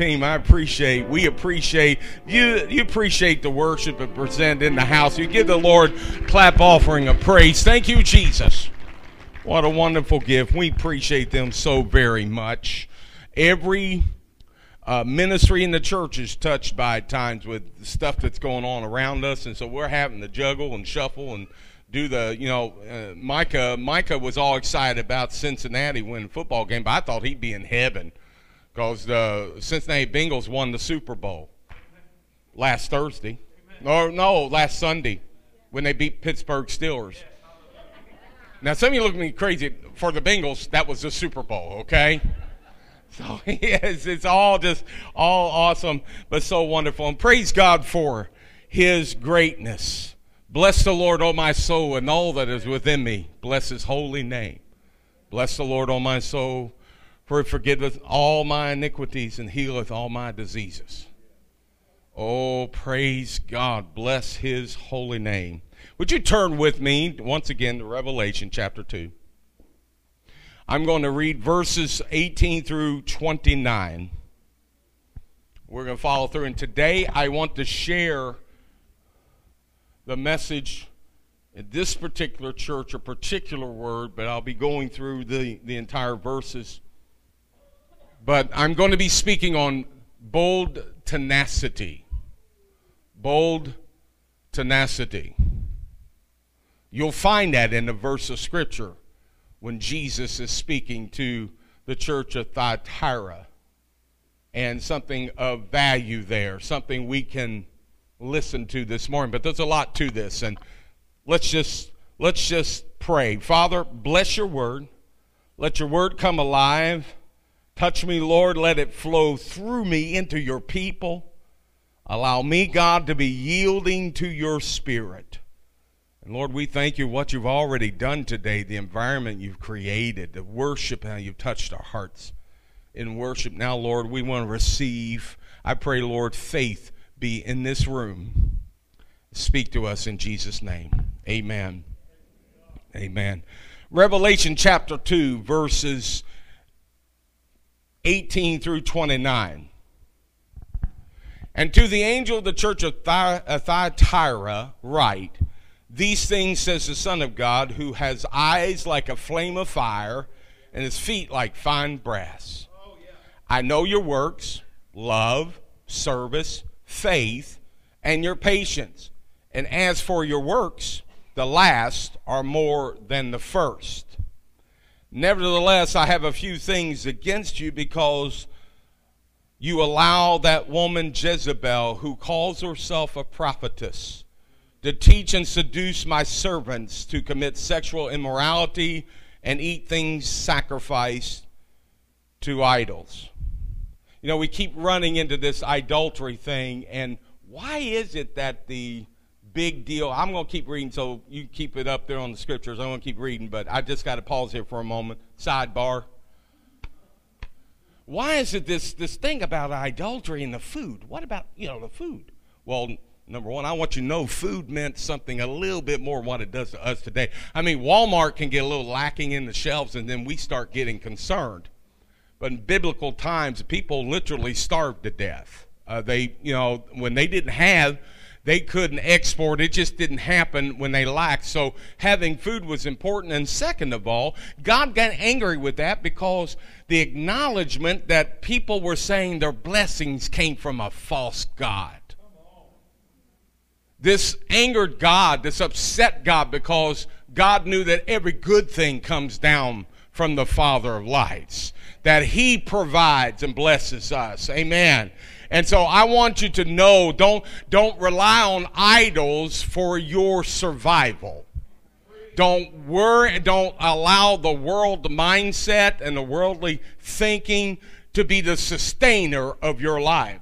team. I appreciate. We appreciate you. You appreciate the worship and present in the house. You give the Lord clap offering of praise. Thank you, Jesus. What a wonderful gift. We appreciate them so very much. Every uh, ministry in the church is touched by times with stuff that's going on around us, and so we're having to juggle and shuffle and do the, you know, uh, Micah. Micah was all excited about Cincinnati winning football game, but I thought he'd be in heaven because the Cincinnati Bengals won the Super Bowl last Thursday. No, no, last Sunday when they beat Pittsburgh Steelers. Now, some of you look at me crazy. For the Bengals, that was the Super Bowl, okay? So, yes, it's all just all awesome, but so wonderful. And praise God for His greatness. Bless the Lord, O my soul, and all that is within me. Bless his holy name. Bless the Lord, O my soul, for he forgiveth all my iniquities and healeth all my diseases. Oh, praise God. Bless his holy name. Would you turn with me once again to Revelation chapter 2? I'm going to read verses 18 through 29. We're going to follow through. And today I want to share the message in this particular church, a particular word, but I'll be going through the, the entire verses. But I'm going to be speaking on bold tenacity. Bold tenacity. You'll find that in a verse of Scripture when Jesus is speaking to the church of Thyatira and something of value there, something we can listen to this morning. But there's a lot to this, and let's just let's just pray. Father, bless your word. Let your word come alive. Touch me, Lord. Let it flow through me into your people. Allow me, God, to be yielding to your spirit. And Lord, we thank you what you've already done today, the environment you've created, the worship, how you've touched our hearts in worship. Now, Lord, we want to receive, I pray, Lord, faith be in this room. Speak to us in Jesus' name. Amen. Amen. Revelation chapter 2, verses 18 through 29. And to the angel of the church of uh, Thyatira, write, These things says the Son of God, who has eyes like a flame of fire and his feet like fine brass. I know your works, love, service, faith, and your patience. And as for your works, the last are more than the first. Nevertheless, I have a few things against you because you allow that woman Jezebel, who calls herself a prophetess, to teach and seduce my servants to commit sexual immorality and eat things sacrificed to idols. You know, we keep running into this idolatry thing, and why is it that the big deal? I'm going to keep reading, so you keep it up there on the scriptures. I'm going to keep reading, but I just got to pause here for a moment. Sidebar. Why is it this this thing about idolatry and the food? What about you know the food? Well, number one, I want you to know food meant something a little bit more than what it does to us today. I mean, Walmart can get a little lacking in the shelves, and then we start getting concerned. But in biblical times, people literally starved to death. Uh, they, you know, when they didn't have, they couldn't export. It just didn't happen when they lacked. So having food was important. And second of all, God got angry with that because the acknowledgement that people were saying their blessings came from a false God. This angered God, this upset God because God knew that every good thing comes down from the Father of lights that He provides and blesses us. Amen. And so I want you to know don't, don't rely on idols for your survival. Don't worry, don't allow the world mindset and the worldly thinking to be the sustainer of your life.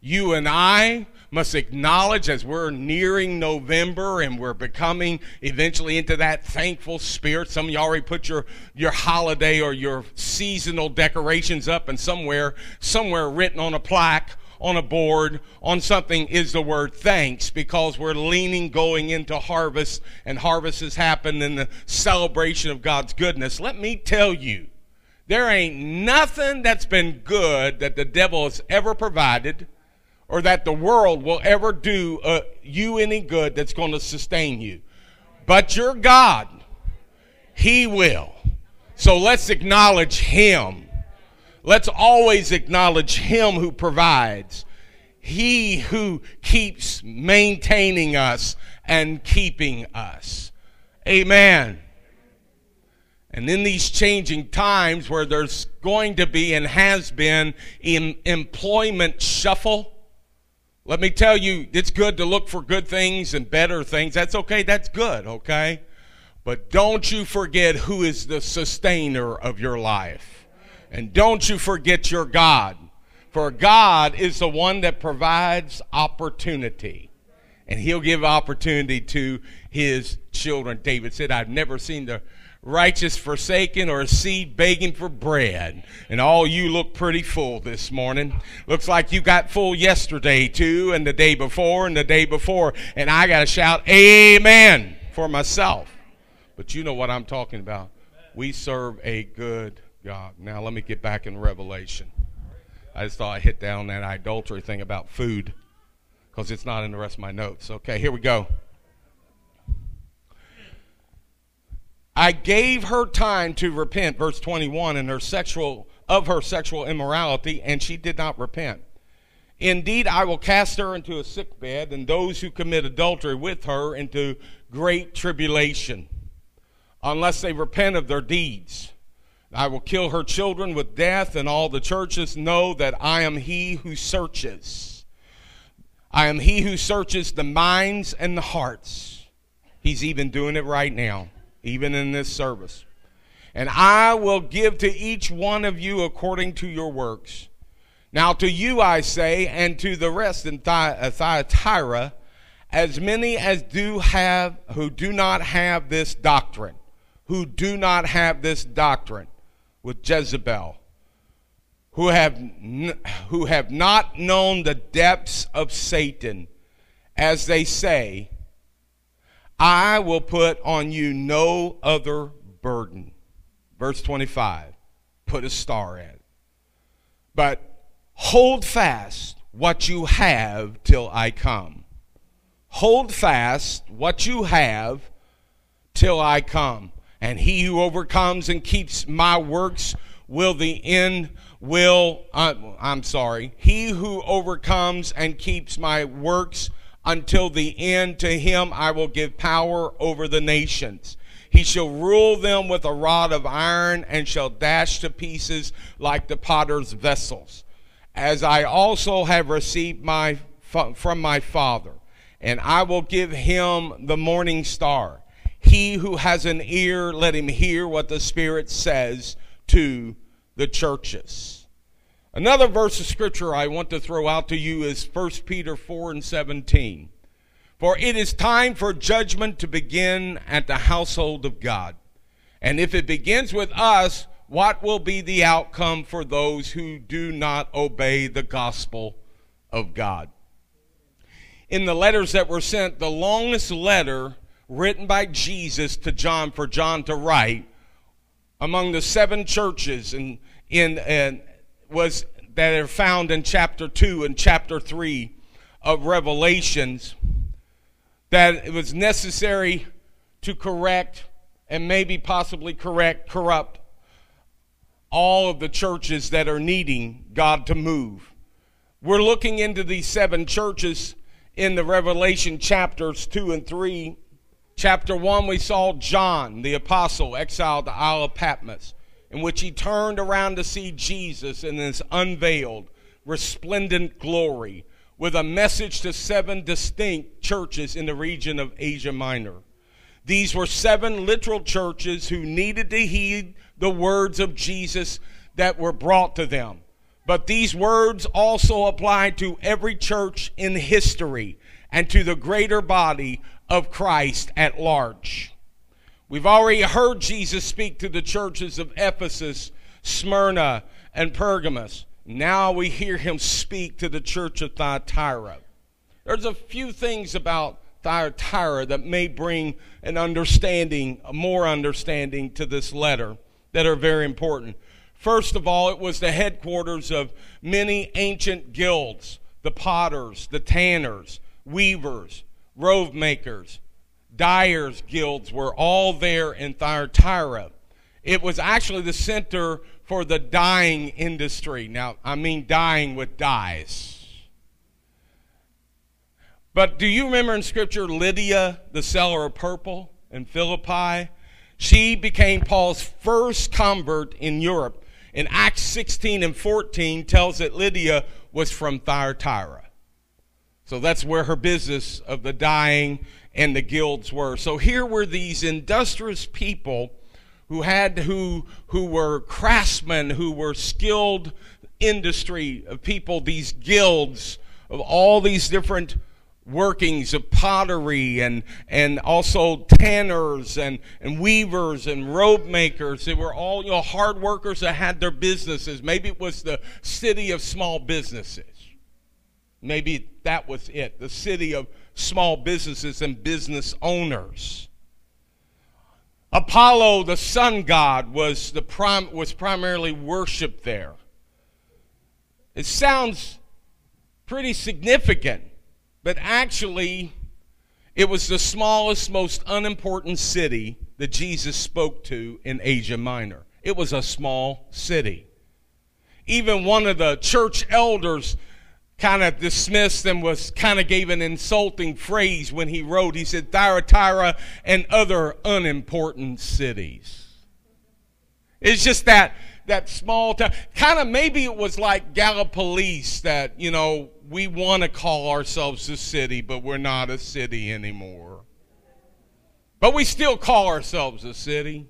You and I must acknowledge as we're nearing November and we're becoming eventually into that thankful spirit. Some of you already put your, your holiday or your seasonal decorations up, and somewhere, somewhere written on a plaque, on a board, on something is the word thanks because we're leaning going into harvest, and harvest has happened in the celebration of God's goodness. Let me tell you There ain't nothing that's been good that the devil has ever provided or that the world will ever do uh, you any good that's going to sustain you. But your God, He will. So let's acknowledge Him. Let's always acknowledge Him who provides, He who keeps maintaining us and keeping us. Amen. And in these changing times where there's going to be and has been employment shuffle, let me tell you, it's good to look for good things and better things. That's okay. That's good, okay? But don't you forget who is the sustainer of your life. And don't you forget your God. For God is the one that provides opportunity. And he'll give opportunity to his children. David said, I've never seen the righteous forsaken or a seed begging for bread. And all you look pretty full this morning. Looks like you got full yesterday too, and the day before, and the day before. And I got to shout, Amen for myself. But you know what I'm talking about. We serve a good God. Now let me get back in Revelation. I just thought I hit down that idolatry thing about food because it's not in the rest of my notes. Okay, here we go. I gave her time to repent, verse 21, in her sexual of her sexual immorality, and she did not repent. Indeed, I will cast her into a sick bed, and those who commit adultery with her into great tribulation, unless they repent of their deeds. I will kill her children with death, and all the churches know that I am he who searches. I am he who searches the minds and the hearts. He's even doing it right now even in this service. And I will give to each one of you according to your works. Now to you I say, and to the rest in uh, Thyatira, as many as do have, who do not have this doctrine, who do not have this doctrine with Jezebel, who have, who have not known the depths of Satan, as they say, I will put on you no other burden. Verse 25, put a star at it. But hold fast what you have till I come. Hold fast what you have till I come. And he who overcomes and keeps my works will the end will uh, I'm sorry. He who overcomes and keeps my works until the end. To him I will give power over the nations. He shall rule them with a rod of iron and shall dash to pieces like the potter's vessels. As I also have received my from my Father, and I will give him the morning star. He who has an ear, let him hear what the Spirit says to the churches. Another verse of scripture I want to throw out to you is 1 Peter 4 and 17. For it is time for judgment to begin at the household of God. And if it begins with us, what will be the outcome for those who do not obey the gospel of God? In the letters that were sent, the longest letter written by Jesus to John for John to write among the seven churches in, in, in was that are found in chapter 2 and chapter 3 of Revelations that it was necessary to correct and maybe possibly correct, corrupt all of the churches that are needing God to move. We're looking into these seven churches in the Revelation chapters 2 and 3. Chapter 1, we saw John, the apostle, exiled to the Isle of Patmos in which he turned around to see Jesus in his unveiled, resplendent glory with a message to seven distinct churches in the region of Asia Minor. These were seven literal churches who needed to heed the words of Jesus that were brought to them. But these words also apply to every church in history and to the greater body of Christ at large. We've already heard Jesus speak to the churches of Ephesus, Smyrna, and Pergamos. Now we hear him speak to the church of Thyatira. There's a few things about Thyatira that may bring an understanding, a more understanding to this letter that are very important. First of all, it was the headquarters of many ancient guilds the potters, the tanners, weavers, robe makers, dyers guilds were all there in Thyatira. It was actually the center for the dyeing industry. Now, I mean dyeing with dyes. But do you remember in Scripture Lydia, the seller of purple in Philippi? She became Paul's first convert in Europe. In Acts 16 and 14 tells that Lydia was from Thyatira. So that's where her business of the dyeing and the guilds were. So here were these industrious people who had who who were craftsmen, who were skilled industry of people, these guilds of all these different workings of pottery and and also tanners and, and weavers and robe makers. They were all you know hard workers that had their businesses. Maybe it was the city of small businesses. Maybe that was it, the city of small businesses and business owners. Apollo, the sun god, was, the prim- was primarily worshipped there. It sounds pretty significant, but actually, it was the smallest, most unimportant city that Jesus spoke to in Asia Minor. It was a small city. Even one of the church elders kind of dismissed and was kind of gave an insulting phrase when he wrote. He said, Thyatira and other unimportant cities. It's just that that small town. Kind of maybe it was like Gallipolis that, you know, we want to call ourselves a city, but we're not a city anymore. But we still call ourselves a city.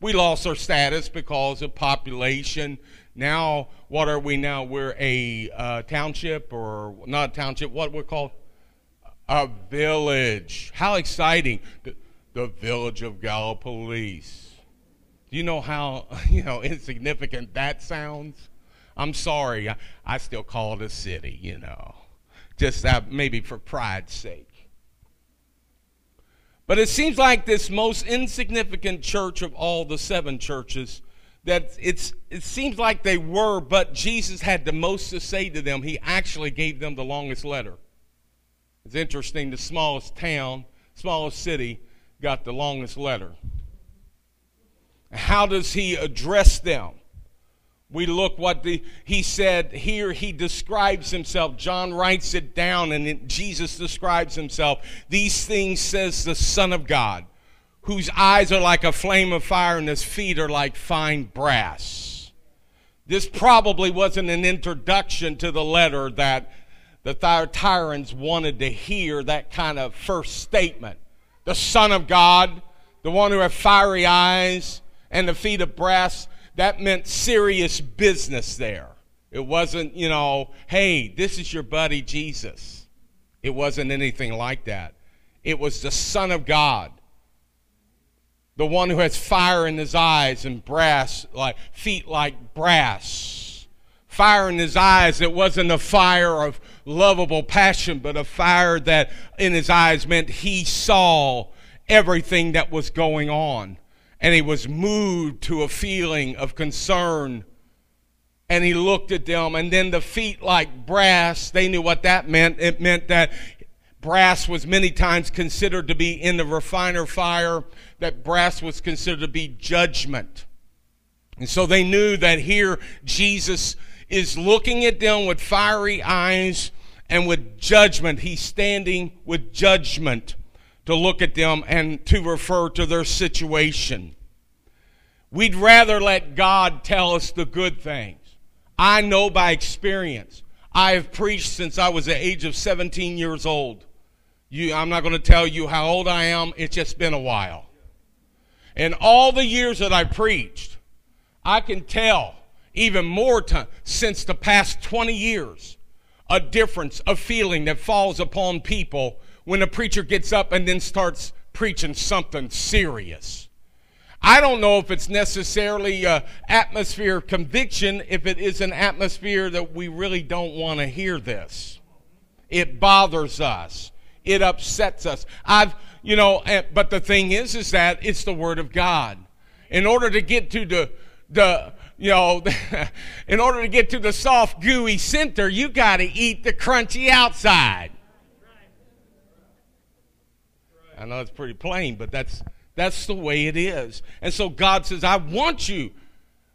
We lost our status because of population now, what are we now? We're a uh, township or not a township, what we're called? A village. How exciting. The, the village of Gallipolis. Do you know how you know insignificant that sounds? I'm sorry, I, I still call it a city, you know. Just that maybe for pride's sake. But it seems like this most insignificant church of all the seven churches that it's it seems like they were, but Jesus had the most to say to them. He actually gave them the longest letter. It's interesting. The smallest town, smallest city, got the longest letter. How does he address them? We look what the, he said here. He describes himself. John writes it down, and Jesus describes himself. These things says the Son of God whose eyes are like a flame of fire and his feet are like fine brass. This probably wasn't an introduction to the letter that the Thyatirans wanted to hear that kind of first statement. The Son of God, the one who had fiery eyes and the feet of brass, that meant serious business there. It wasn't, you know, hey, this is your buddy Jesus. It wasn't anything like that. It was the Son of God the one who has fire in his eyes and brass like feet like brass. Fire in his eyes it wasn't a fire of lovable passion but a fire that in his eyes meant he saw everything that was going on. And he was moved to a feeling of concern. And he looked at them and then the feet like brass they knew what that meant. It meant that brass was many times considered to be in the refiner fire that brass was considered to be judgment. And so they knew that here Jesus is looking at them with fiery eyes and with judgment. He's standing with judgment to look at them and to refer to their situation. We'd rather let God tell us the good things. I know by experience. I have preached since I was the age of 17 years old. You, I'm not going to tell you how old I am. It's just been a while. In all the years that I preached, I can tell even more time since the past 20 years a difference, a feeling that falls upon people when a preacher gets up and then starts preaching something serious. I don't know if it's necessarily an atmosphere of conviction, if it is an atmosphere that we really don't want to hear this. It bothers us. It upsets us. I've you know, eh, but the thing is, is that it's the Word of God. In order to get to the, the, you know, in order to get to the soft, gooey center, you got to eat the crunchy outside. I know it's pretty plain, but that's that's the way it is. And so God says, I want you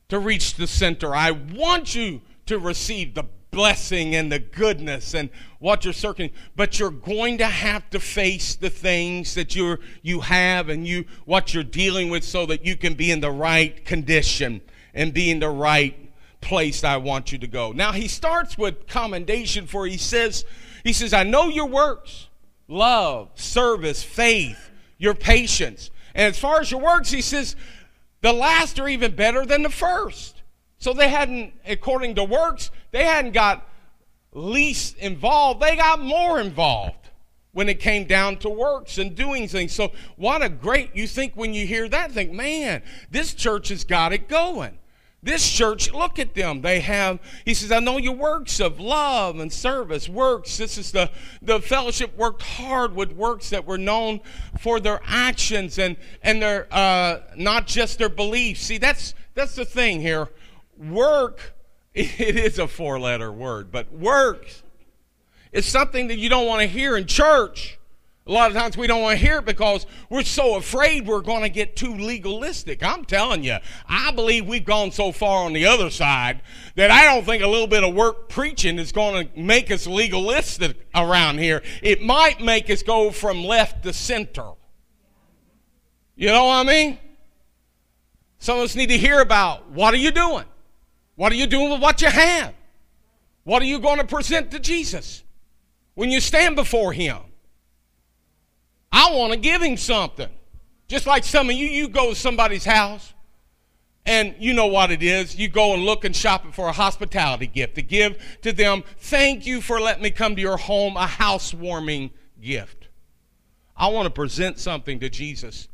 to reach the center. I want you to receive the blessing and the goodness and what you're searching but you're going to have to face the things that you're you have and you what you're dealing with so that you can be in the right condition and be in the right place I want you to go. Now he starts with commendation for he says he says I know your works, love, service, faith, your patience. And as far as your works he says the last are even better than the first. So they hadn't according to works, they hadn't got least involved, they got more involved when it came down to works and doing things. So, what a great, you think when you hear that, think, man, this church has got it going. This church, look at them. They have, he says, I know your works of love and service, works. This is the, the fellowship worked hard with works that were known for their actions and, and their, uh, not just their beliefs. See, that's, that's the thing here. Work, it is a four letter word, but works is something that you don't want to hear in church. A lot of times we don't want to hear it because we're so afraid we're going to get too legalistic. I'm telling you, I believe we've gone so far on the other side that I don't think a little bit of work preaching is going to make us legalistic around here. It might make us go from left to center. You know what I mean? Some of us need to hear about what are you doing? What are you doing with what you have? What are you going to present to Jesus when you stand before Him? I want to give him something. Just like some of you, you go to somebody's house and you know what it is. You go and look and shop for a hospitality gift to give to them. Thank you for letting me come to your home, a housewarming gift. I want to present something to Jesus,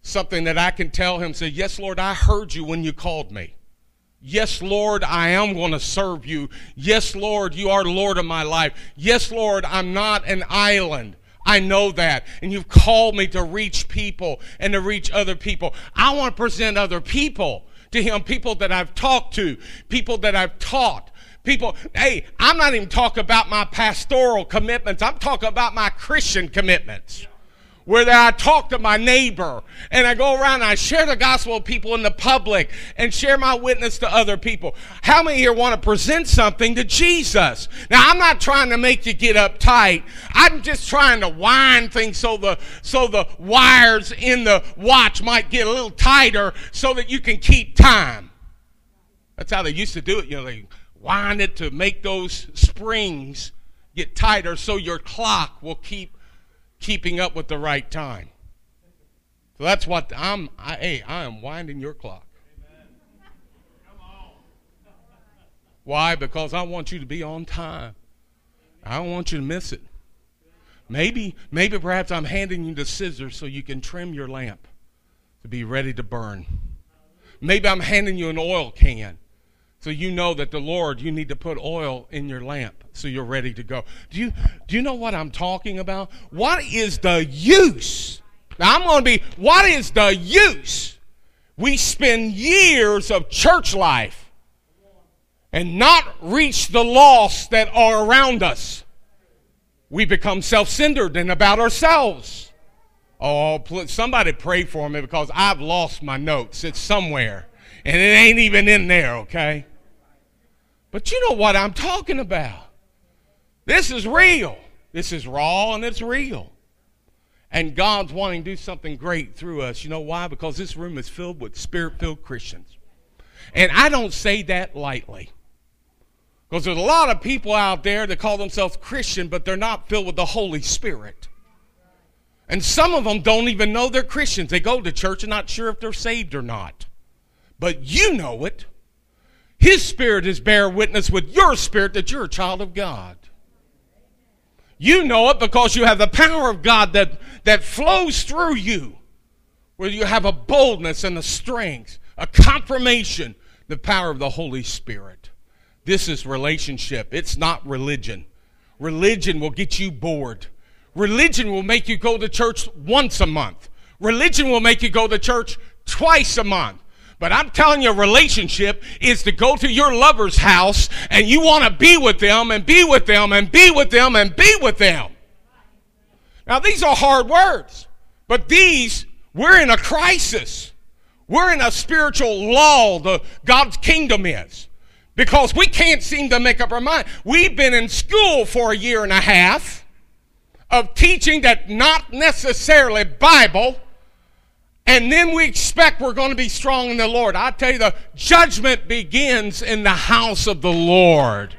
something that I can tell him, say, Yes, Lord, I heard you when you called me. Yes, Lord, I am going to serve you. Yes, Lord, you are Lord of my life. Yes, Lord, I'm not an island. I know that. And you've called me to reach people and to reach other people. I want to present other people to Him, people that I've talked to, people that I've taught. People, hey, I'm not even talking about my pastoral commitments. I'm talking about my Christian commitments where I talk to my neighbor and I go around and I share the gospel with people in the public and share my witness to other people. How many here want to present something to Jesus? Now I'm not trying to make you get uptight. I'm just trying to wind things so the so the wires in the watch might get a little tighter so that you can keep time. That's how they used to do it. You know, they wind it to make those springs get tighter so your clock will keep keeping up with the right time. So that's what I'm. I, hey, I am winding your clock. Why? Because I want you to be on time. I don't want you to miss it. Maybe, maybe perhaps I'm handing you the scissors so you can trim your lamp to be ready to burn. Maybe I'm handing you an oil can so you know that the Lord, you need to put oil in your lamp so you're ready to go. Do you, do you know what I'm talking about? What is the use? Now I'm going to be, what is the use? We spend years of church life and not reach the lost that are around us. We become self centered and about ourselves. Oh, somebody pray for me because I've lost my notes. It's somewhere. And it ain't even in there, okay? But you know what I'm talking about. This is real. This is raw and it's real. And God's wanting to do something great through us. You know why? Because this room is filled with spirit filled Christians. And I don't say that lightly. Because there's a lot of people out there that call themselves Christian, but they're not filled with the Holy Spirit. And some of them don't even know they're Christians. They go to church and not sure if they're saved or not. But you know it. His Spirit is bear witness with your spirit that you're a child of God. You know it because you have the power of God that, that flows through you, where you have a boldness and a strength, a confirmation, the power of the Holy Spirit. This is relationship, it's not religion. Religion will get you bored. Religion will make you go to church once a month. Religion will make you go to church twice a month. But I'm telling you, a relationship is to go to your lover's house and you want to be with them and be with them and be with them and be with them. Now, these are hard words, but these, we're in a crisis. We're in a spiritual lull, the God's kingdom is. Because we can't seem to make up our mind. We've been in school for a year and a half of teaching that not necessarily Bible, and then we expect we're going to be strong in the Lord. I tell you, the judgment begins in the house of the Lord.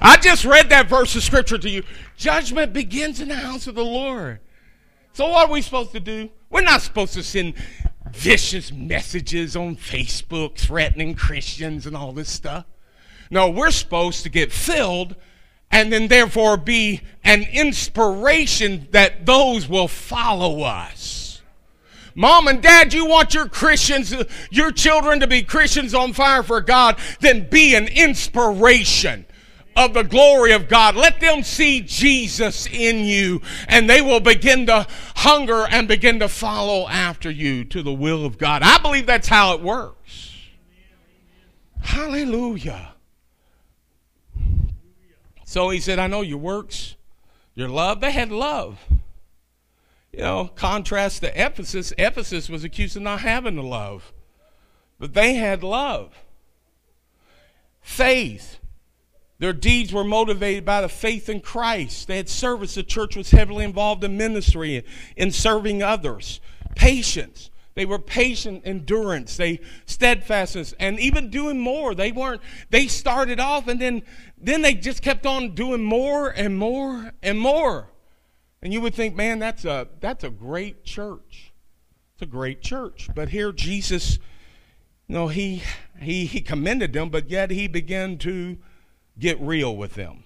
I just read that verse of scripture to you. Judgment begins in the house of the Lord. So, what are we supposed to do? We're not supposed to send vicious messages on Facebook threatening Christians and all this stuff. No, we're supposed to get filled and then, therefore, be an inspiration that those will follow us. Mom and dad, you want your Christians, your children to be Christians on fire for God, then be an inspiration of the glory of God. Let them see Jesus in you, and they will begin to hunger and begin to follow after you to the will of God. I believe that's how it works. Hallelujah. So he said, I know your works, your love. They had love. You know, contrast to Ephesus. Ephesus was accused of not having the love, but they had love. Faith. Their deeds were motivated by the faith in Christ. They had service. The church was heavily involved in ministry, in serving others. Patience. They were patient endurance. They steadfastness and even doing more. They weren't, they started off and then, then they just kept on doing more and more and more. And you would think, man, that's a, that's a great church. It's a great church. But here Jesus, you know, he, he, he commended them, but yet he began to get real with them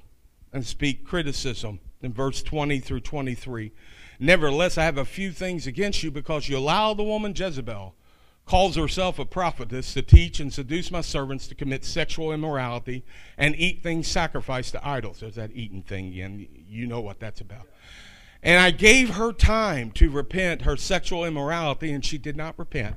and speak criticism in verse 20 through 23. Nevertheless, I have a few things against you because you allow the woman Jezebel, calls herself a prophetess, to teach and seduce my servants to commit sexual immorality and eat things sacrificed to idols. There's that eating thing again. You know what that's about. And I gave her time to repent her sexual immorality, and she did not repent.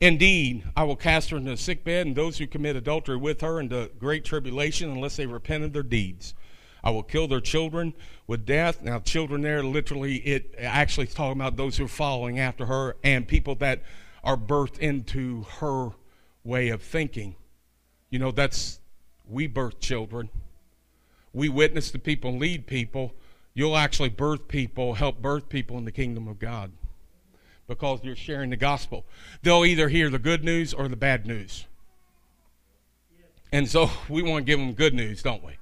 Indeed, I will cast her into a sick bed, and those who commit adultery with her into great tribulation, unless they repent of their deeds. I will kill their children with death. Now, children there, literally, it actually talking about those who are following after her and people that are birthed into her way of thinking. You know, that's, we birth children. We witness to people and lead people you'll actually birth people, help birth people in the kingdom of God because you're sharing the gospel. They'll either hear the good news or the bad news. And so we want to give them good news, don't we?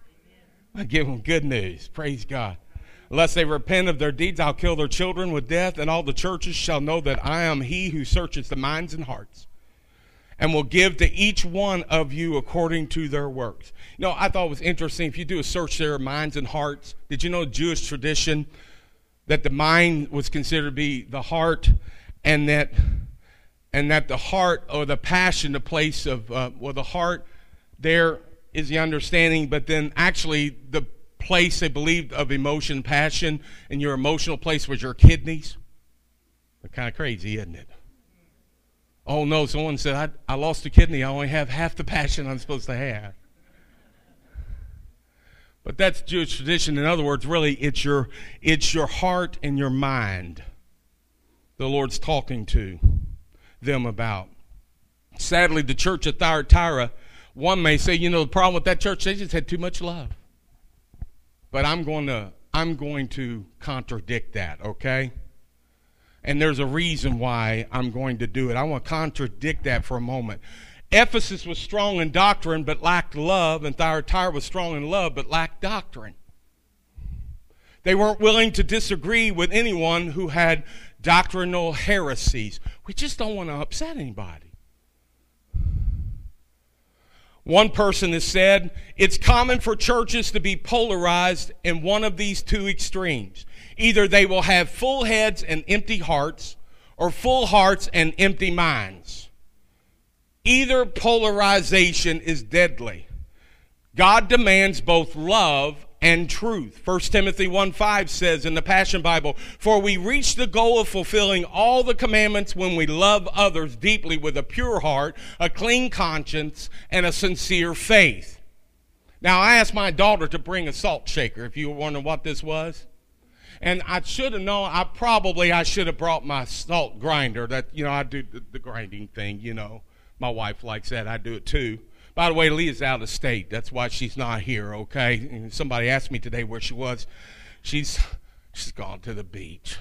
I give them good news. Praise God. Unless they repent of their deeds, I'll kill their children with death, and all the churches shall know that I am he who searches the minds and hearts and will give to each one of you according to their works. You know, I thought it was interesting. If you do a search there, minds and hearts, did you know Jewish tradition that the mind was considered to be the heart, and that and that the heart or the passion, the place of uh, well, the heart there is the understanding, but then actually the place they believed of emotion, passion, and your emotional place was your kidneys. kind of crazy, isn't it? Oh no, someone said, I, I lost a kidney. I only have half the passion I'm supposed to have. But that's Jewish tradition. In other words, really, it's your, it's your heart and your mind the Lord's talking to them about. Sadly, the church at Thyatira, one may say, you know, the problem with that church, they just had too much love. But I'm going to, I'm going to contradict that, okay? And there's a reason why I'm going to do it. I want to contradict that for a moment. Ephesus was strong in doctrine but lacked love, and Thyatira was strong in love but lacked doctrine. They weren't willing to disagree with anyone who had doctrinal heresies. We just don't want to upset anybody. One person has said it's common for churches to be polarized in one of these two extremes. Either they will have full heads and empty hearts, or full hearts and empty minds. Either polarization is deadly. God demands both love and truth. 1 Timothy 1 5 says in the Passion Bible, For we reach the goal of fulfilling all the commandments when we love others deeply with a pure heart, a clean conscience, and a sincere faith. Now, I asked my daughter to bring a salt shaker if you were wondering what this was. And I should have known, I probably, I should have brought my salt grinder that, you know, I do the, the grinding thing, you know. My wife likes that. I do it too. By the way, Leah's out of state. That's why she's not here, okay? And somebody asked me today where she was. She's she's gone to the beach.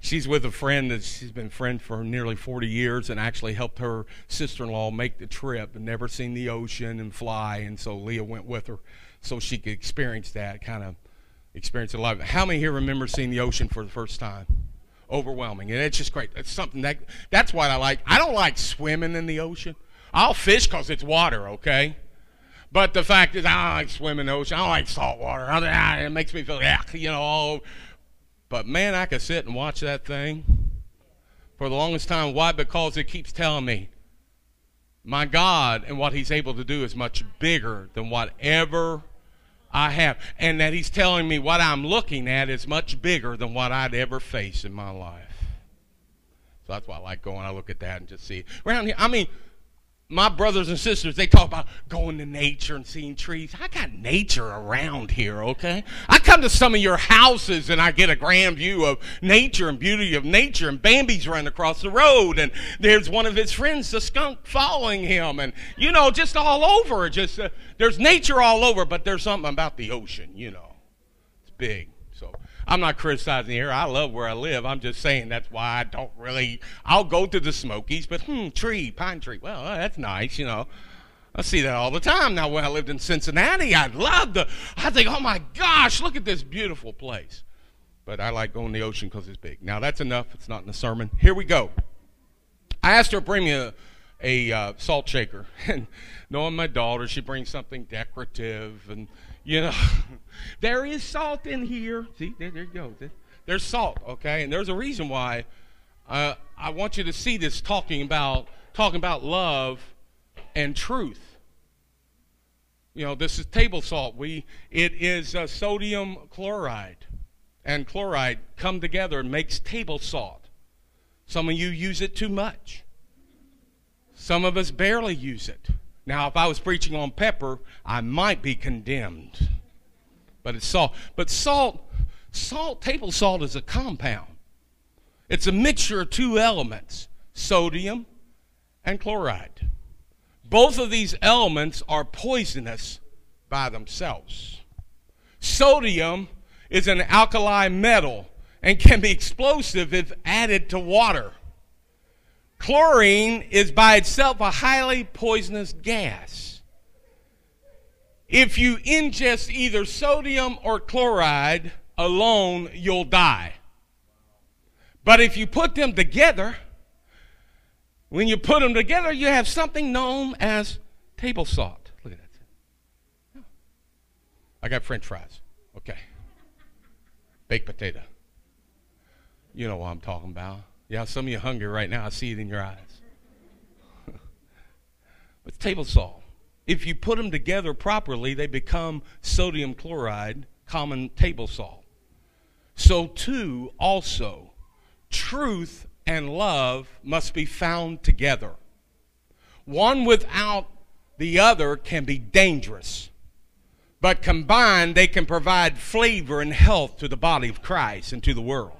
She's with a friend that she's been friend for nearly 40 years and actually helped her sister-in-law make the trip and never seen the ocean and fly and so leah went with her so she could experience that kind of experience of life how many here remember seeing the ocean for the first time overwhelming, and it's just great. It's something that that's what I like. I don't like swimming in the ocean. I'll fish because it's water, okay. But the fact is, I don't like swimming in the ocean. I don't like salt water. It makes me feel, yeah, you know. All, but man, I could sit and watch that thing for the longest time. Why? Because it keeps telling me my God and what He's able to do is much bigger than whatever I have. And that he's telling me what I'm looking at is much bigger than what I'd ever face in my life. So that's why I like going. I look at that and just see. Around here, I mean, my brothers and sisters, they talk about going to nature and seeing trees. I got nature around here, okay? I come to some of your houses and I get a grand view of nature and beauty of nature. And Bambi's running across the road, and there's one of his friends, the skunk, following him, and you know, just all over. Just uh, there's nature all over, but there's something about the ocean, you know. It's big. I'm not criticizing here. I love where I live. I'm just saying that's why I don't really. I'll go to the Smokies, but hmm, tree, pine tree. Well, that's nice, you know. I see that all the time now. When I lived in Cincinnati, I'd love to. I think, oh my gosh, look at this beautiful place. But I like going to the ocean because it's big. Now that's enough. It's not in the sermon. Here we go. I asked her to bring me a, a uh, salt shaker, and knowing my daughter, she brings something decorative and you know, there is salt in here. See, there, there you go. There's salt, okay? And there's a reason why uh, I want you to see this talking about talking about love and truth. You know, this is table salt. We it is uh, sodium chloride and chloride come together and makes table salt. Some of you use it too much. Some of us barely use it. Now, if I was preaching on pepper, I might be condemned. But it's salt. But salt, salt, table salt is a compound. It's a mixture of two elements, sodium and chloride. Both of these elements are poisonous by themselves. Sodium is an alkali metal and can be explosive if added to water. Chlorine is by itself a highly poisonous gas. If you ingest either sodium or chloride alone, you'll die. But if you put them together, when you put them together, you have something known as table salt. Look at that. I got french fries. Okay. Baked potato. You know what I'm talking about. Yeah, some of you hungry right now. I see it in your eyes. With table salt. If you put them together properly, they become sodium chloride, common table salt. So, too, also, truth and love must be found together. One without the other can be dangerous, but combined, they can provide flavor and health to the body of Christ and to the world.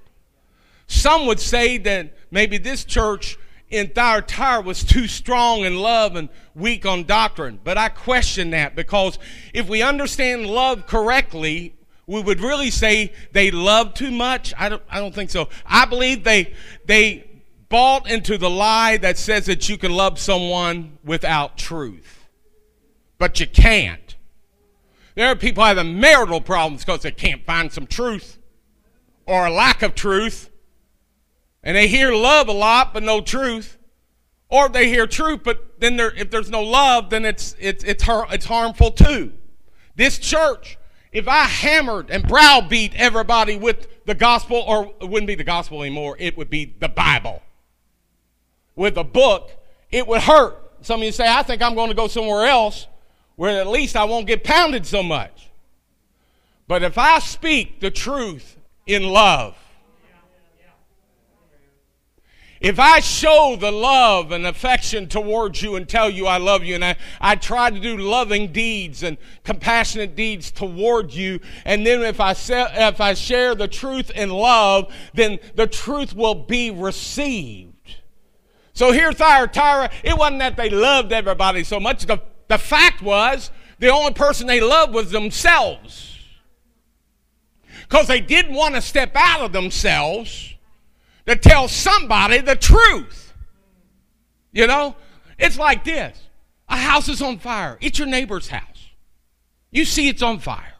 Some would say that maybe this church in Thyatira was too strong in love and weak on doctrine. But I question that because if we understand love correctly, we would really say they love too much. I don't, I don't think so. I believe they, they bought into the lie that says that you can love someone without truth. But you can't. There are people having marital problems because they can't find some truth or a lack of truth and they hear love a lot but no truth, or they hear truth but then there, if there's no love, then it's it's it's it's harmful too. This church, if I hammered and browbeat everybody with the gospel, or it wouldn't be the gospel anymore, it would be the Bible. With a book, it would hurt. Some of you say, I think I'm going to go somewhere else where at least I won't get pounded so much. But if I speak the truth in love, if I show the love and affection towards you and tell you I love you, and I, I try to do loving deeds and compassionate deeds toward you, and then if I, say, if I share the truth in love, then the truth will be received. So here, Thyatira, it wasn't that they loved everybody so much. The, the fact was, the only person they loved was themselves. Because they didn't want to step out of themselves to tell somebody the truth. You know, it's like this a house is on fire, it's your neighbor's house. You see it's on fire.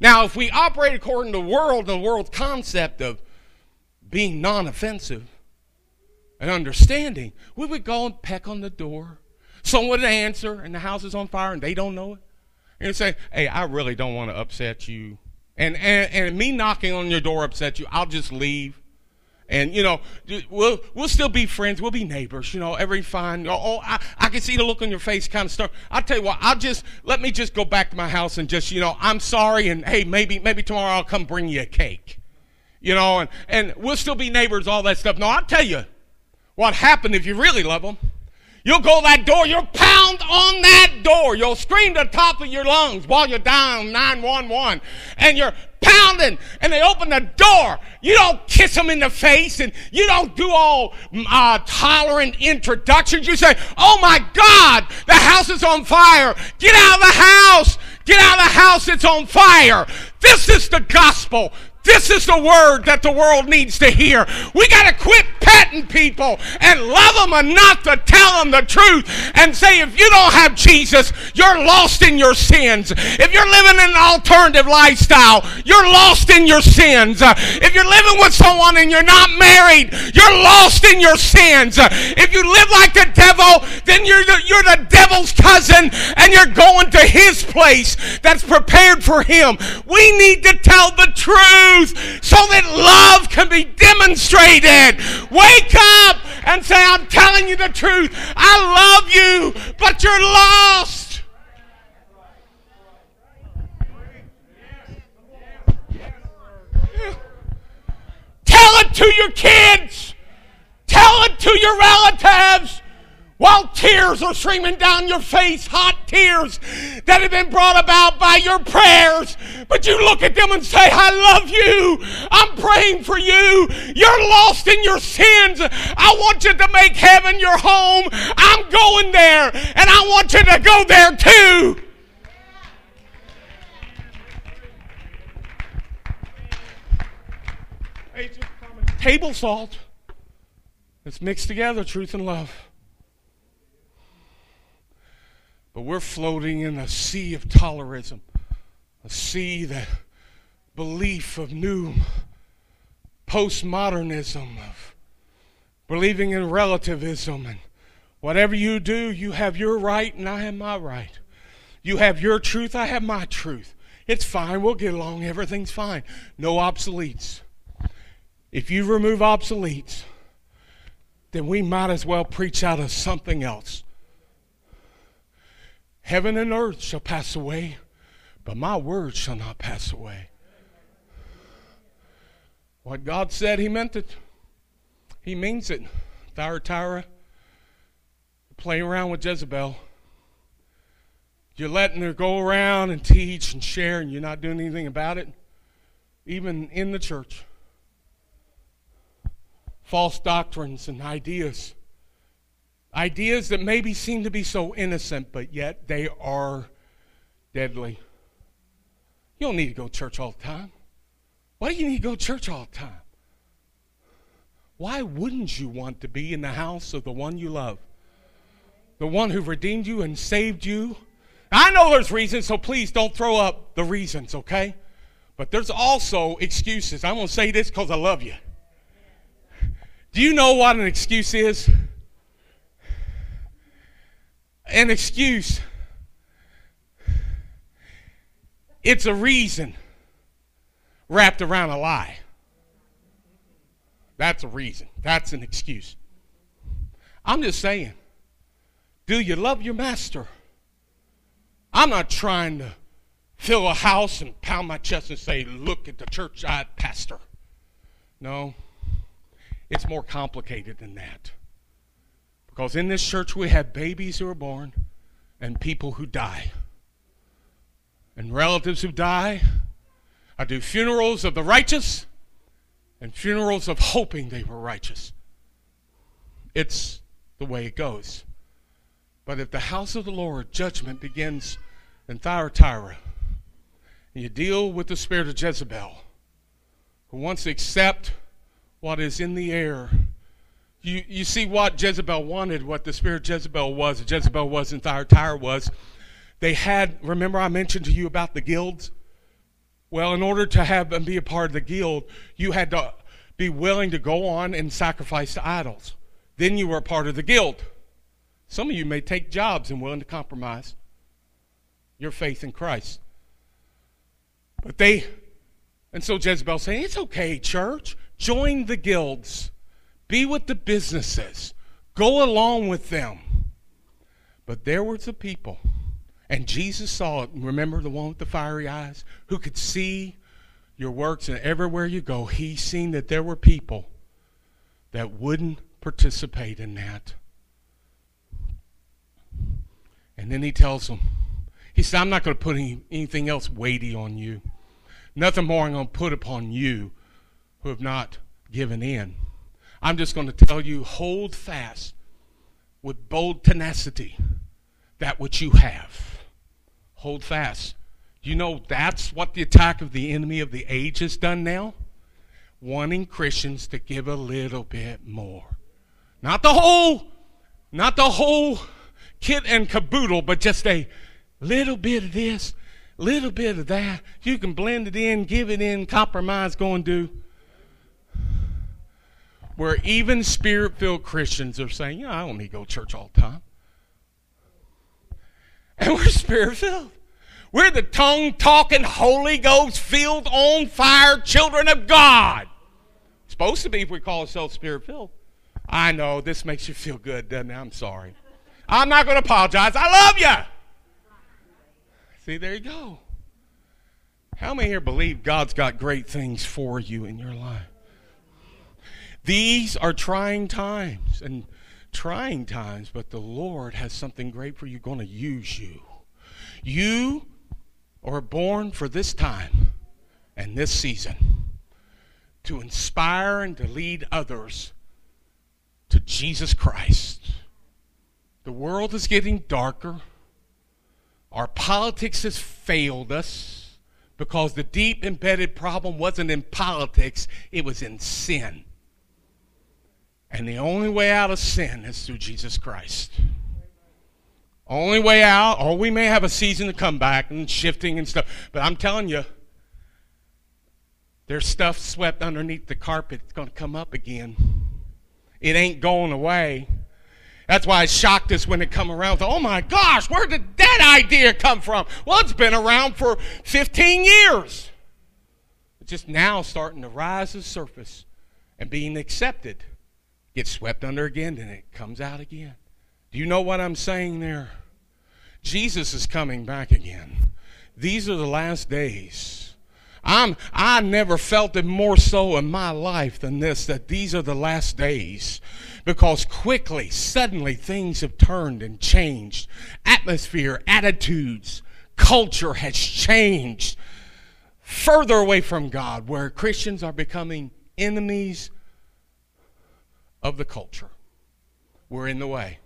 Now, if we operate according to the world and the world's concept of being non offensive and understanding, we would go and peck on the door. Someone would answer, and the house is on fire, and they don't know it. And say, Hey, I really don't want to upset you. And, and, and me knocking on your door upset you, I'll just leave and you know we'll we'll still be friends. We'll be neighbors you know every fine oh, I, I can see the look on your face kind of stuff. I'll tell you what i'll just let me just go back to my house and just you know i'm sorry and hey maybe maybe tomorrow i'll come bring you a cake. You know and and we'll still be neighbors all that stuff. No i'll tell you what happened if you really love them You'll go that door, you'll pound on that door, you'll scream to the top of your lungs while you're down 911, and you're pounding, and they open the door. You don't kiss them in the face, and you don't do all uh, tolerant introductions. You say, Oh my God, the house is on fire. Get out of the house. Get out of the house, it's on fire. This is the gospel. This is the word that the world needs to hear. We got to quit petting people and love them enough to tell them the truth and say, if you don't have Jesus, you're lost in your sins. If you're living an alternative lifestyle, you're lost in your sins. If you're living with someone and you're not married, you're lost in your sins. If you live like the devil, then you're the, you're the devil's cousin and you're going to his place that's prepared for him. We need to tell the truth so that love can be demonstrated. Wake up and say, I'm telling you the truth. I love you, but you're lost. Tell it to your kids. Tell it to your relatives while tears are streaming down your face, hot tears that have been brought about by your prayers. But you look at them and say, I love you. I'm praying for you. You're lost in your sins. I want you to make heaven your home. I'm going there, and I want you to go there too. Table salt. It's mixed together, truth and love. But we're floating in a sea of tolerism, a sea that belief of new postmodernism, of believing in relativism. And whatever you do, you have your right and I have my right. You have your truth, I have my truth. It's fine, we'll get along, everything's fine. No obsoletes. If you remove obsoletes, then we might as well preach out of something else. Heaven and earth shall pass away, but my word shall not pass away. What God said, He meant it. He means it. Thyatira, playing around with Jezebel. You're letting her go around and teach and share, and you're not doing anything about it, even in the church. False doctrines and ideas Ideas that maybe seem to be so innocent, but yet they are deadly. You don't need to go to church all the time. Why do you need to go to church all the time? Why wouldn't you want to be in the house of the one you love? The one who redeemed you and saved you? I know there's reasons, so please don't throw up the reasons, okay? But there's also excuses. I'm going to say this because I love you. Do you know what an excuse is? An excuse. It's a reason wrapped around a lie. That's a reason. That's an excuse. I'm just saying, do you love your master? I'm not trying to fill a house and pound my chest and say, Look at the church I pastor. No, it's more complicated than that. Because in this church, we have babies who are born and people who die, and relatives who die. I do funerals of the righteous and funerals of hoping they were righteous. It's the way it goes. But if the house of the Lord, judgment begins in Thyatira, and you deal with the spirit of Jezebel, who wants to accept what is in the air. You, you see what Jezebel wanted, what the spirit Jezebel was, Jezebel was and Thyatira was. They had, remember I mentioned to you about the guilds? Well, in order to have and be a part of the guild, you had to be willing to go on and sacrifice to idols. Then you were a part of the guild. Some of you may take jobs and willing to compromise your faith in Christ. But they, and so Jezebel saying, it's okay, church. Join the guilds. Be with the businesses. Go along with them. But there were a people, and Jesus saw it. Remember the one with the fiery eyes who could see your works, and everywhere you go, he seen that there were people that wouldn't participate in that. And then he tells them, he said, I'm not going to put any, anything else weighty on you. Nothing more I'm going to put upon you who have not given in. I'm just going to tell you hold fast with bold tenacity that which you have. Hold fast. You know that's what the attack of the enemy of the age has done now? Wanting Christians to give a little bit more. Not the whole, not the whole kit and caboodle, but just a little bit of this, little bit of that. You can blend it in, give it in, compromise, go and do. Where even spirit filled Christians are saying, yeah, I don't need to go to church all the time. And we're spirit filled. We're the tongue talking, Holy Ghost filled, on fire children of God. Supposed to be if we call ourselves spirit filled. I know this makes you feel good, doesn't it? I'm sorry. I'm not going to apologize. I love you. See, there you go. How many here believe God's got great things for you in your life? These are trying times and trying times, but the Lord has something great for you, going to use you. You are born for this time and this season to inspire and to lead others to Jesus Christ. The world is getting darker. Our politics has failed us because the deep embedded problem wasn't in politics, it was in sin. And the only way out of sin is through Jesus Christ. Only way out, or we may have a season to come back and shifting and stuff, but I'm telling you, there's stuff swept underneath the carpet. It's going to come up again. It ain't going away. That's why it shocked us when it come around. Oh my gosh, where did that idea come from? Well, it's been around for 15 years. It's just now starting to rise to the surface and being accepted. Gets swept under again, and it comes out again. Do you know what I'm saying there? Jesus is coming back again. These are the last days. I'm, I never felt it more so in my life than this that these are the last days because quickly, suddenly, things have turned and changed. Atmosphere, attitudes, culture has changed further away from God, where Christians are becoming enemies of the culture. We're in the way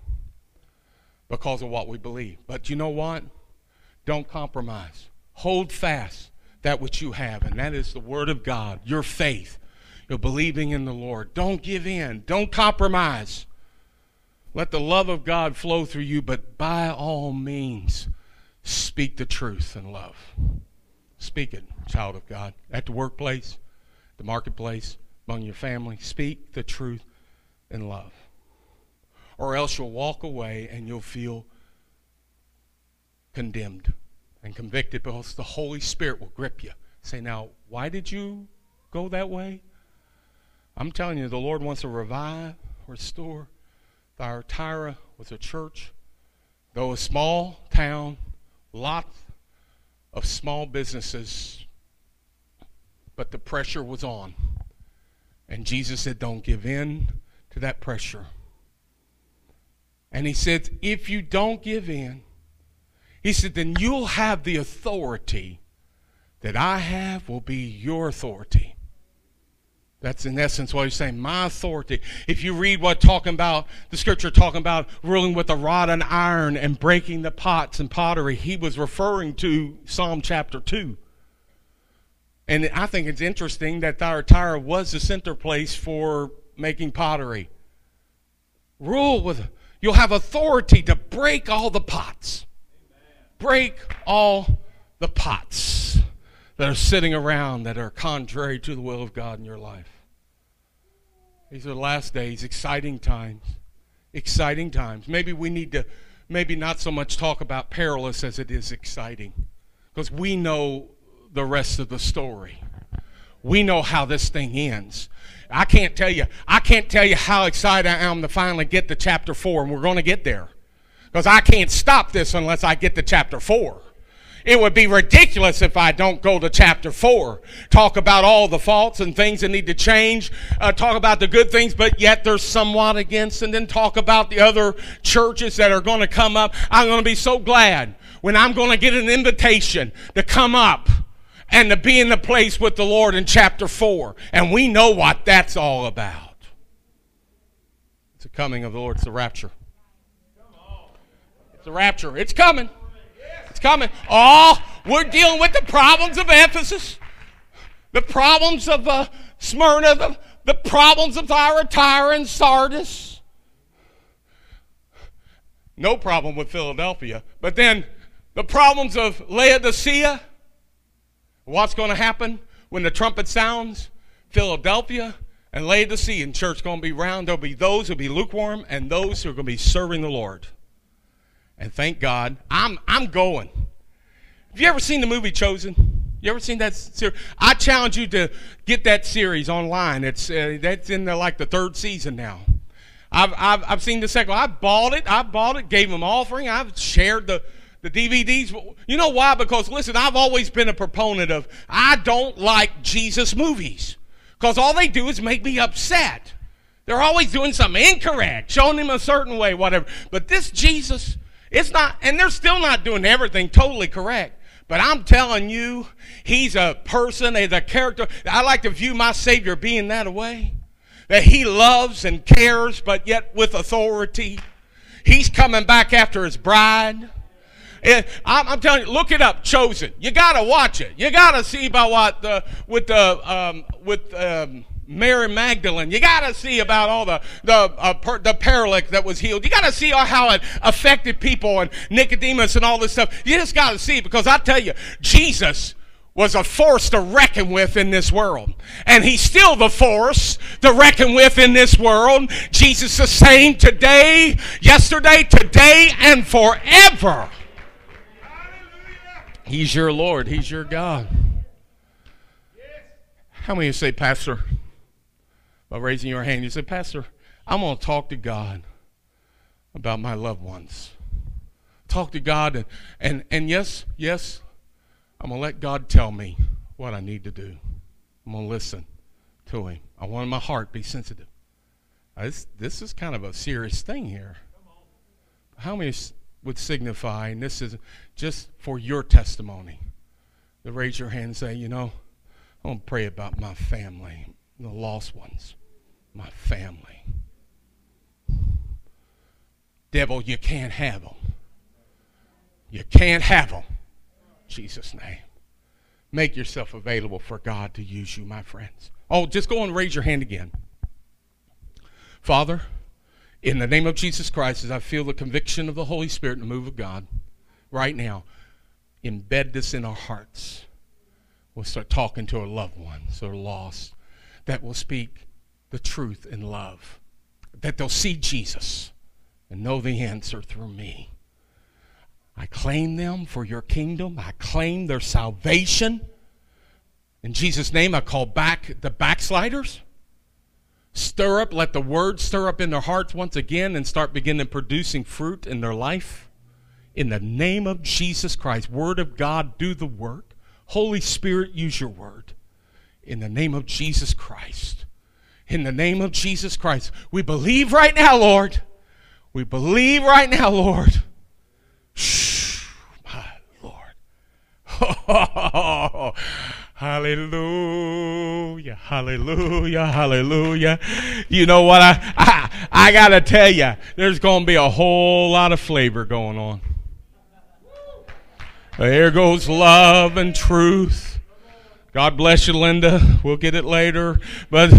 because of what we believe. But you know what? Don't compromise. Hold fast that which you have, and that is the Word of God, your faith. You're believing in the Lord. Don't give in. Don't compromise. Let the love of God flow through you, but by all means, speak the truth in love. Speak it, child of God. At the workplace, the marketplace, among your family, speak the truth in love. Or else you'll walk away and you'll feel condemned and convicted because the Holy Spirit will grip you. Say, now, why did you go that way? I'm telling you, the Lord wants to revive, restore. Thyatira was a church, though a small town, lots of small businesses, but the pressure was on. And Jesus said, Don't give in to that pressure. And he said, If you don't give in, he said, then you'll have the authority that I have will be your authority. That's in essence what he's saying. My authority. If you read what talking about the scripture talking about ruling with a rod and iron and breaking the pots and pottery, he was referring to Psalm chapter two. And I think it's interesting that Thyatira was the center place for making pottery. Rule with you'll have authority to break all the pots. Break all the pots that are sitting around that are contrary to the will of God in your life. These are the last days, exciting times. Exciting times. Maybe we need to, maybe not so much talk about perilous as it is exciting. Because we know the rest of the story. We know how this thing ends. I can't tell you, I can't tell you how excited I am to finally get to chapter 4, and we're going to get there. Because I can't stop this unless I get to chapter 4. It would be ridiculous if I don't go to chapter 4. Talk about all the faults and things that need to change. Uh, talk about the good things, but yet there's somewhat against. And then talk about the other churches that are going to come up. I'm going to be so glad when I'm going to get an invitation to come up and to be in the place with the Lord in chapter 4. And we know what that's all about. It's the coming of the Lord, it's the rapture. It's the rapture. It's coming. It's coming. Oh, we're dealing with the problems of Ephesus, the problems of uh, Smyrna, the, the problems of Thyatira and Sardis. No problem with Philadelphia. But then the problems of Laodicea. What's going to happen when the trumpet sounds? Philadelphia and Laodicea and church going to be round. There'll be those who'll be lukewarm and those who are going to be serving the Lord. And thank God, I'm, I'm going. Have you ever seen the movie Chosen? You ever seen that series? I challenge you to get that series online. It's uh, that's in the, like the third season now. I've, I've, I've seen the second. I bought it. I bought it. Gave them offering. I've shared the the DVDs. You know why? Because listen, I've always been a proponent of I don't like Jesus movies because all they do is make me upset. They're always doing something incorrect, showing him a certain way, whatever. But this Jesus, it's not, and they're still not doing everything totally correct. But I'm telling you, he's a person, he's a character. I like to view my Savior being that way. That he loves and cares, but yet with authority. He's coming back after his bride. I'm, I'm, telling you, look it up. Chosen. You got to watch it. You got to see about what the with the um, with. Um, Mary Magdalene. You got to see about all the the uh, per, the paralytic that was healed. You got to see how it affected people and Nicodemus and all this stuff. You just got to see because I tell you, Jesus was a force to reckon with in this world. And he's still the force to reckon with in this world. Jesus the same today, yesterday, today, and forever. He's your Lord. He's your God. How many of you say, Pastor? by raising your hand. You say, Pastor, I'm going to talk to God about my loved ones. Talk to God, and, and, and yes, yes, I'm going to let God tell me what I need to do. I'm going to listen to Him. I want my heart to be sensitive. This, this is kind of a serious thing here. How many would signify, and this is just for your testimony, to raise your hand and say, you know, I'm going to pray about my family, the lost ones, my family. Devil, you can't have them. You can't have them. Jesus' name. Make yourself available for God to use you, my friends. Oh, just go and raise your hand again. Father, in the name of Jesus Christ, as I feel the conviction of the Holy Spirit and the move of God right now, embed this in our hearts. We'll start talking to our loved ones who are lost that will speak the truth in love, that they'll see Jesus and know the answer through me. I claim them for your kingdom. I claim their salvation. In Jesus' name, I call back the backsliders. Stir up, let the word stir up in their hearts once again and start beginning producing fruit in their life. In the name of Jesus Christ, Word of God, do the work. Holy Spirit, use your word. In the name of Jesus Christ. In the name of Jesus Christ. We believe right now, Lord. We believe right now, Lord. Shh, my Lord. Oh, hallelujah, hallelujah, hallelujah. You know what? I, I, I got to tell you, there's going to be a whole lot of flavor going on. There goes love and truth. God bless you, Linda. We'll get it later. But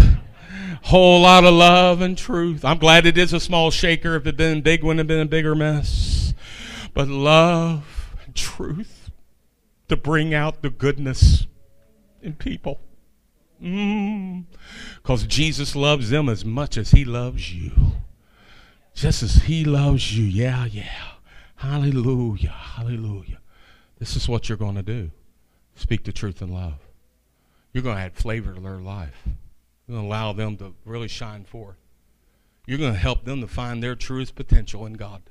whole lot of love and truth. I'm glad it is a small shaker. If it had been big, wouldn't have been a bigger mess. But love and truth to bring out the goodness in people. Because mm. Jesus loves them as much as he loves you. Just as he loves you. Yeah, yeah. Hallelujah. Hallelujah. This is what you're going to do speak the truth in love. You're going to add flavor to their life. You're going to allow them to really shine forth. You're going to help them to find their truest potential in God.